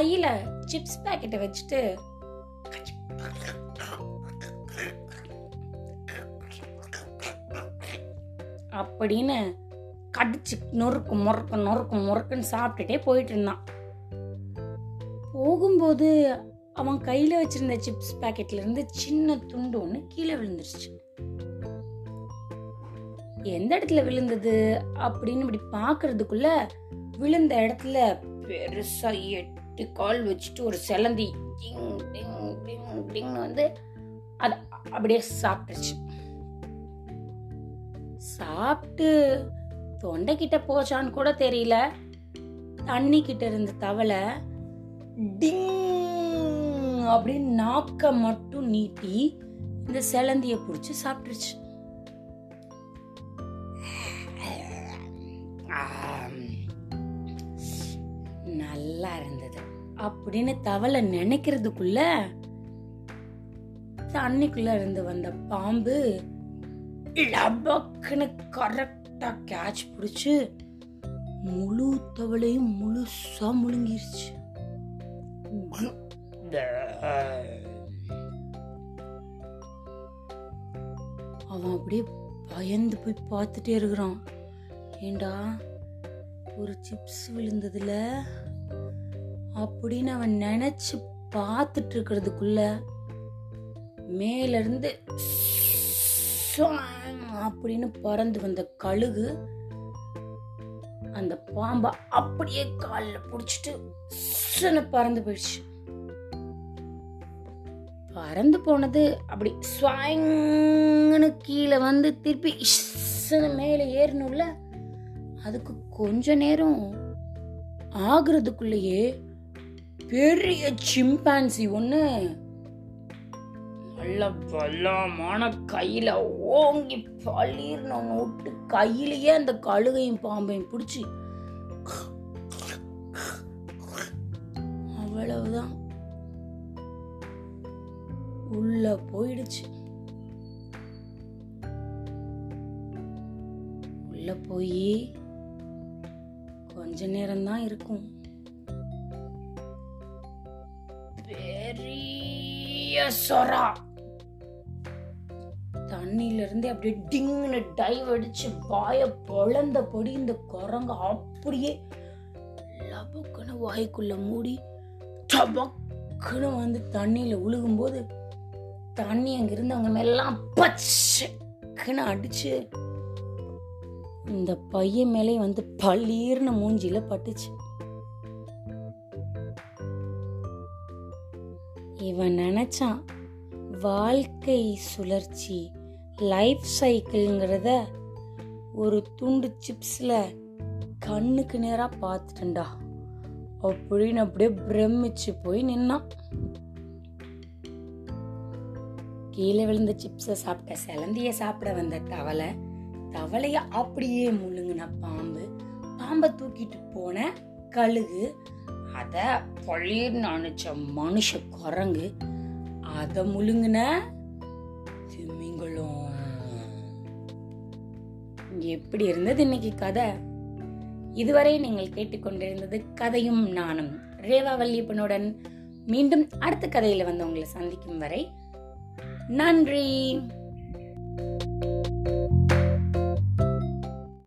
கையில சிப்ஸ் பாக்கெட்டை வச்சுட்டு அப்படின்னு கடிச்சு நொறுக்கு முறுக்கு நொறுக்கு முறுக்குன்னு சாப்பிட்டுட்டே போயிட்டு இருந்தான். போகும்போது அவன் கையில வச்சிருந்த சிப்ஸ் பாக்கெட்ல இருந்து சின்ன துண்டு ஒண்ணு கீழே விழுந்துருச்சு. எந்த இடத்துல விழுந்தது? அப்படின்னு இப்படி பாக்குறதுக்குள்ள விழுந்த இடத்துல பெருசா எட்டு கால் வச்சுட்டு ஒரு செலந்தி டிங் டிங் டிங் டிங்னு வந்து அது அப்படியே சாப்பிட்டுருச்சு. சாப்பிட்டு தொண்டைக்கிட்ட போச்சான்னு கூட தெரியல. தண்ணி கிட்ட இருந்த தவளை டிங் அப்படின்னு நாக்க மட்டும் நீட்டி இந்த செலந்திய பிடிச்சி சாப்பிட்டுருச்சு. நல்லா இருந்து அப்படின்னு தவளை நினைக்கிறதுக்குள்ள தண்ணிக்குள்ள இருந்து வந்த பாம்பு லபக்குன்னு கரெக்டா கேட்ச் பிடிச்சு முழு தவளையும் முழுசா முழுங்கிருச்சு. அவன் அப்படியே பயந்து போய் பார்த்துட்டே இருக்கிறான். ஏண்டா ஒரு சிப்ஸ் விழுந்ததுல? அப்படின்னு அவன் நினைச்சு பார்த்துட்டு இருக்கிறதுக்குள்ள மேலிருந்து ஸ்வாங் அப்படின்னு பறந்து வந்த கழுகு அந்த பாம்பை அப்படியே காலில் பிடிச்சிட்டு பறந்து போயிடுச்சு. பறந்து போனது அப்படி ஸ்வாங்னு கீழே வந்து திருப்பி இஷ்ன்னு மேலே ஏறணும்ல? அதுக்கு கொஞ்ச நேரம் ஆகுறதுக்குள்ளேயே பெரிய சிம்பான்சி ஒன்று நல்ல பலமான கையில் ஓங்கி பளிர்னு ஒன்று விட்டு கையிலேயே அந்த கழுகையும் பாம்பையும் பிடிச்சி அவ்வளவுதான். உள்ள போயிடுச்சு. உள்ள போய் கொஞ்ச நேரம்தான் இருக்கும். சொரா தண்ணியில அப்படியே டிங்னு டைவ் அடிச்சு வாய பொழந்தபடி இந்த குரங்கு அப்படியே லபக்குன்னு வாய்க்குள்ள மூடி டபக்குன்னு வந்து தண்ணியில உழுகும்போது தண்ணி அங்க இருந்து அங்கே மேலாம் பச்சைக்குன்னு அடிச்சு இந்த பையன் மேலே வந்து பளீர்னு மூஞ்சியில் பட்டுச்சு. இவன் நினச்சான் வாழ்க்கை சுழற்சி லைஃப் சைக்கிள்ங்கிறத ஒரு துண்டு சிப்ஸில் கண்ணுக்கு நேராக பார்த்துட்டேன்டா அப்படின்னு அப்படியே பிரமிச்சு போய் நின்னான். கீழே விழுந்த சிப்ஸை சாப்பிட்ட சிலந்திய சாப்பிட வந்த தவளை தவளைய அப்படியே முழுங்கின பாம்பு பாம்பை தூக்கிட்டு போன கழுகு அதை பளீர்னு அணைச்ச மனுஷ குரங்கு அதை முழுங்கின திமிங்கலம். எப்படி இருந்தது இன்னைக்கு கதை? இதுவரை நீங்கள் கேட்டுக்கொண்டிருந்தது கதையும் நானும் ரேவா வல்லியப்பனுடன். மீண்டும் அடுத்த கதையில வந்து உங்களை சந்திக்கும் வரை நன்றி.